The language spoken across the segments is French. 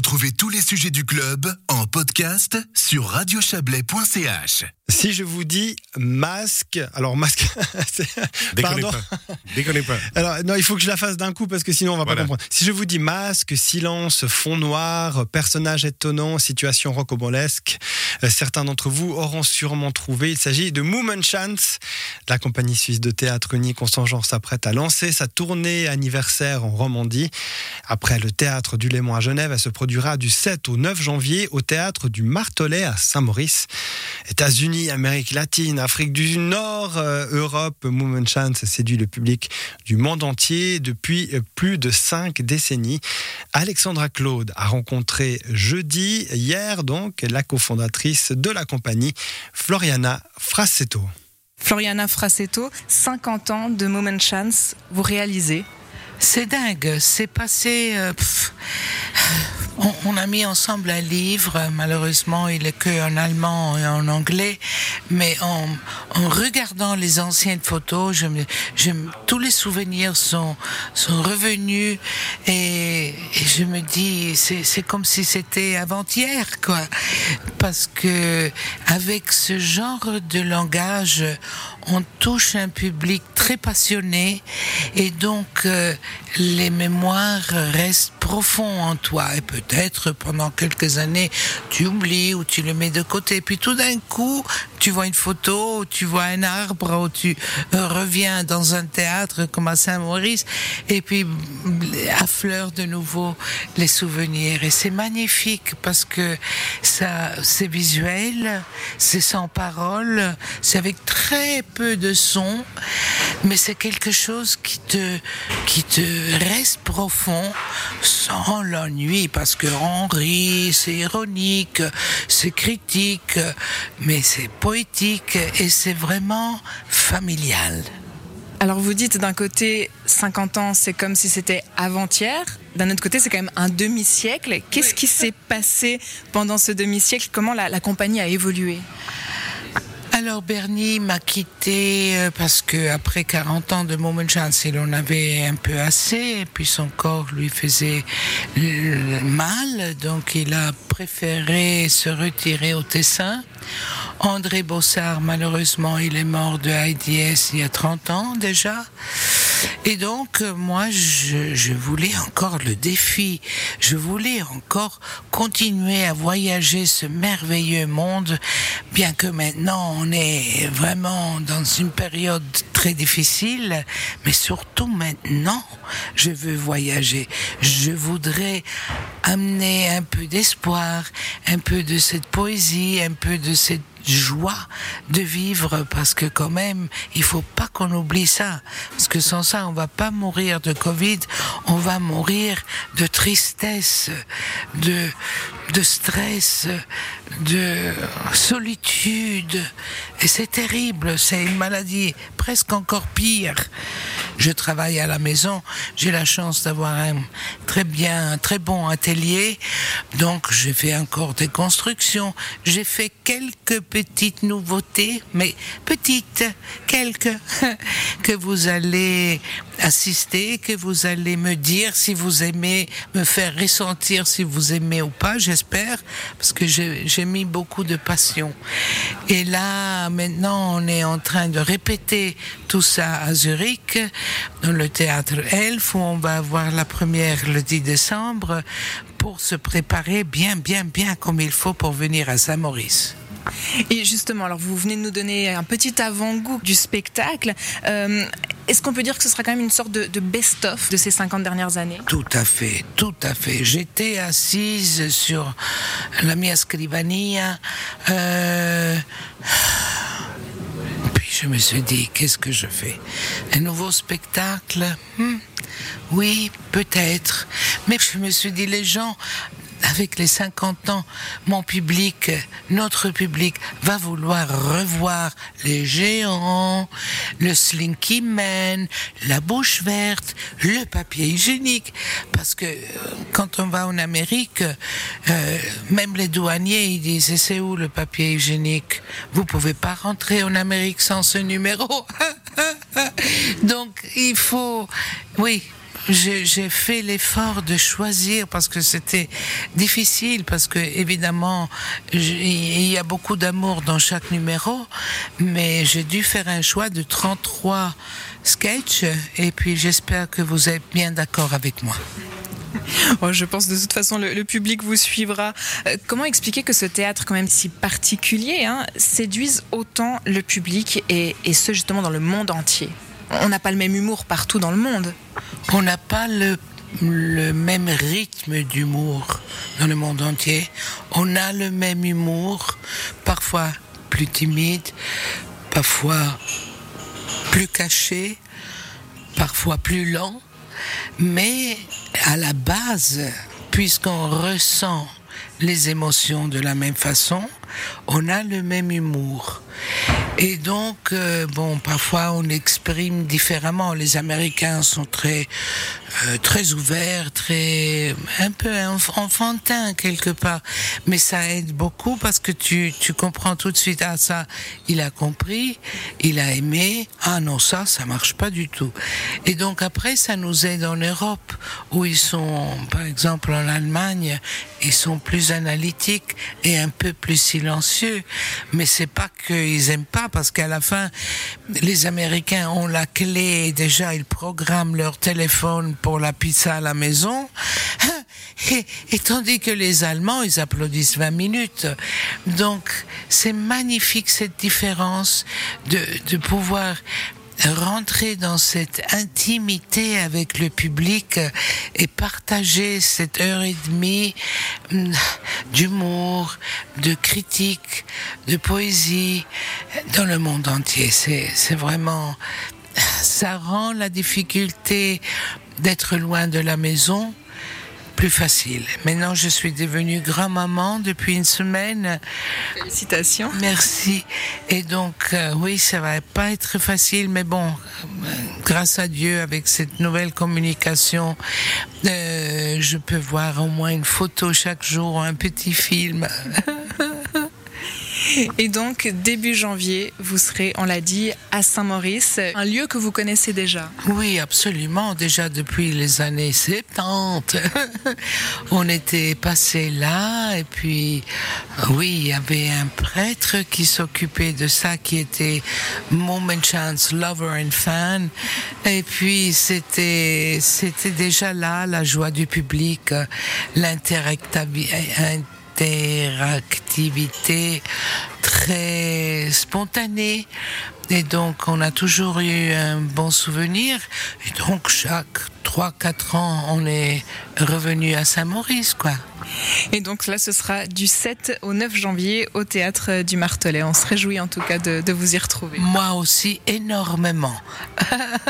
Retrouvez tous les sujets du club en podcast sur radiochablais.ch. Si je vous dis masque, alors masque, Déconnez pardon. pas. Déconnez pas. Alors non, il faut que je la fasse d'un coup parce que sinon on va Voilà. pas comprendre. Si je vous dis masque, silence, fond noir, personnage étonnant, situation rocambolesque, euh, certains d'entre vous auront sûrement trouvé. Il s'agit de Moomin Chance. La compagnie suisse de théâtre Constant Genre s'apprête à lancer sa tournée anniversaire en Romandie. Après le théâtre du Léman à Genève, elle se produira du 7 au 9 janvier au théâtre du Martelet à Saint-Maurice. États-Unis, Amérique latine, Afrique du Nord, euh, Europe, Moomin Chance séduit le public du monde entier depuis euh, plus de cinq décennies. Alexandra Claude a rencontré jeudi, hier donc, la cofondatrice de la compagnie, Floriana Frassetto. Floriana Frassetto, 50 ans de Moment Chance, vous réalisez. C'est dingue, c'est passé. euh, on, on a mis ensemble un livre, malheureusement il est que en allemand et en anglais, mais en, en regardant les anciennes photos, je je tous les souvenirs sont, sont revenus et, et je me dis, c'est comme si c'était avant-hier, quoi. Parce que avec ce genre de langage, on touche un public très passionné et donc euh, les mémoires restent profonds en toi. Et peut-être pendant quelques années tu oublies ou tu le mets de côté. Puis tout d'un coup tu vois une photo ou tu vois un arbre ou tu euh, reviens dans un théâtre comme à Saint-Maurice et puis affleurent de nouveau les souvenirs. Et c'est magnifique parce que ça c'est visuel c'est sans parole c'est avec très peu de son mais c'est quelque chose qui te qui te reste profond sans l'ennui parce que on rit c'est ironique c'est critique mais c'est poétique et c'est vraiment familial Alors vous dites d'un côté 50 ans, c'est comme si c'était avant-hier. D'un autre côté, c'est quand même un demi-siècle. Qu'est-ce qui s'est passé pendant ce demi-siècle? Comment la, la compagnie a évolué? Alors Bernie m'a quitté euh, parce que après 40 ans de Moment Chance, il en avait un peu assez et puis son corps lui faisait mal, donc il a préféré se retirer au Tessin. André Bossard, malheureusement, il est mort de AIDS il y a 30 ans déjà. Et donc, euh, moi, je, je voulais encore le défi. Je voulais encore continuer à voyager ce merveilleux monde, bien que maintenant on est vraiment dans une période très difficile, mais surtout maintenant, je veux voyager. Je voudrais amener un peu d'espoir, un peu de cette poésie, un peu de cette joie de vivre parce que quand même il faut pas qu'on oublie ça. Parce que sans ça on va pas mourir de Covid on va mourir de tristesse de de stress de solitude. Et c'est terrible c'est une maladie presque encore pire. Je travaille à la maison j'ai la chance d'avoir un très bien un très bon atelier. Donc j'ai fait encore des constructions j'ai fait quelques petites nouveautés, mais petites, quelques, que vous allez assister, que vous allez me dire si vous aimez, me faire ressentir si vous aimez ou pas, j'espère, parce que j'ai mis beaucoup de passion. Et là, maintenant, on est en train de répéter tout ça à Zurich, dans le théâtre Elf, où on va avoir la première le 10 décembre, pour se préparer bien, bien, bien comme il faut pour venir à Saint-Maurice. Et justement, alors vous venez de nous donner un petit avant-goût du spectacle. Euh, Est-ce qu'on peut dire que ce sera quand même une sorte de, best-of de ces 50 dernières années? Tout à fait, tout à fait. J'étais assise sur la mia scrivania. Euh... Puis je me suis dit, qu'est-ce que je fais? Un nouveau spectacle? Hmm, Oui, peut-être. Mais je me suis dit, les gens avec les 50 ans, mon public, notre public, va vouloir revoir les géants, le Slinky Man, la bouche verte, le papier hygiénique. Parce que euh, quand on va en Amérique, euh, même les douaniers, ils disent, c'est où le papier hygiénique? Vous pouvez pas rentrer en Amérique sans ce numéro. Donc, il faut, oui, j'ai fait l'effort de choisir parce que c'était difficile, parce que évidemment, il y a beaucoup d'amour dans chaque numéro, mais j'ai dû faire un choix de 33 sketchs, et puis j'espère que vous êtes bien d'accord avec moi. Oh, je pense de toute façon le, le public vous suivra. Euh, comment expliquer que ce théâtre, quand même si particulier, hein, séduise autant le public et, et ce justement dans le monde entier? On n'a pas le même humour partout dans le monde. On n'a pas le, même rythme d'humour dans le monde entier. On a le même humour, parfois plus timide, parfois plus caché, parfois plus lent. Mais à la base, puisqu'on ressent les émotions de la même façon, on a le même humour. Et donc, euh, bon, parfois on exprime différemment. Les Américains sont très, euh, très ouverts, très, un peu enf- enfantins quelque part. Mais ça aide beaucoup parce que tu, tu comprends tout de suite, ah ça, il a compris, il a aimé, ah non, ça, ça marche pas du tout. Et donc après, ça nous aide en Europe, où ils sont, par exemple en Allemagne, ils sont plus analytiques et un peu plus silencieux. Mais c'est pas qu'ils aiment pas, parce qu'à la fin, les Américains ont la clé, déjà ils programment leur téléphone pour la pizza à la maison. Et, tandis que les Allemands, ils applaudissent 20 minutes. Donc, c'est magnifique cette différence de, de pouvoir rentrer dans cette intimité avec le public et partager cette heure et demie hum, d'humour, de critique, de poésie dans le monde entier. C'est vraiment, ça rend la difficulté d'être loin de la maison plus facile. Maintenant, je suis devenue grand-maman depuis une semaine. Félicitations. Merci. Et donc, euh, oui, ça va pas être facile, mais bon, euh, grâce à Dieu, avec cette nouvelle communication, euh, je peux voir au moins une photo chaque jour, un petit film. Et donc, début janvier, vous serez, on l'a dit, à Saint-Maurice, un lieu que vous connaissez déjà. Oui, absolument. Déjà depuis les années 70, on était passé là. Et puis, oui, il y avait un prêtre qui s'occupait de ça, qui était Moment Chance Lover and Fan. Et puis, c'était, déjà là la joie du public, l'interactivité interactivité très spontanée. Et donc, on a toujours eu un bon souvenir. Et donc, chaque 3-4 ans, on est revenu à Saint-Maurice, quoi. Et donc là, ce sera du 7 au 9 janvier au théâtre du Martelet. On se réjouit en tout cas de, de vous y retrouver. Moi aussi, énormément.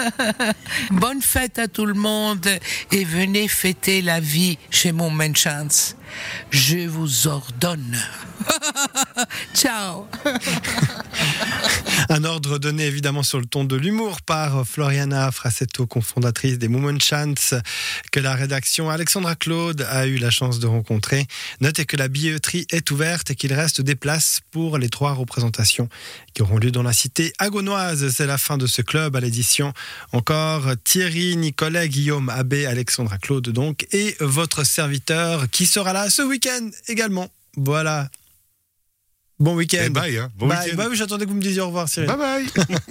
Bonne fête à tout le monde et venez fêter la vie chez mon Chance. Je vous ordonne. Ciao. Un ordre donné évidemment sur le ton de l'humour par Floriana Frassetto, cofondatrice des Moment Chance, que la rédaction Alexandra Claude a eu la chance de rencontrer. Notez que la billetterie est ouverte et qu'il reste des places pour les trois représentations qui auront lieu dans la cité agonoise. C'est la fin de ce club à l'édition. Encore Thierry, Nicolas, Guillaume, Abbé, Alexandra Claude donc, et votre serviteur qui sera là ce week-end également. Voilà. Bon week-end. Eh bye, hein. Bon Bye. week-end. Bah oui, j'attendais que vous me disiez au revoir, Cyril. Bye bye.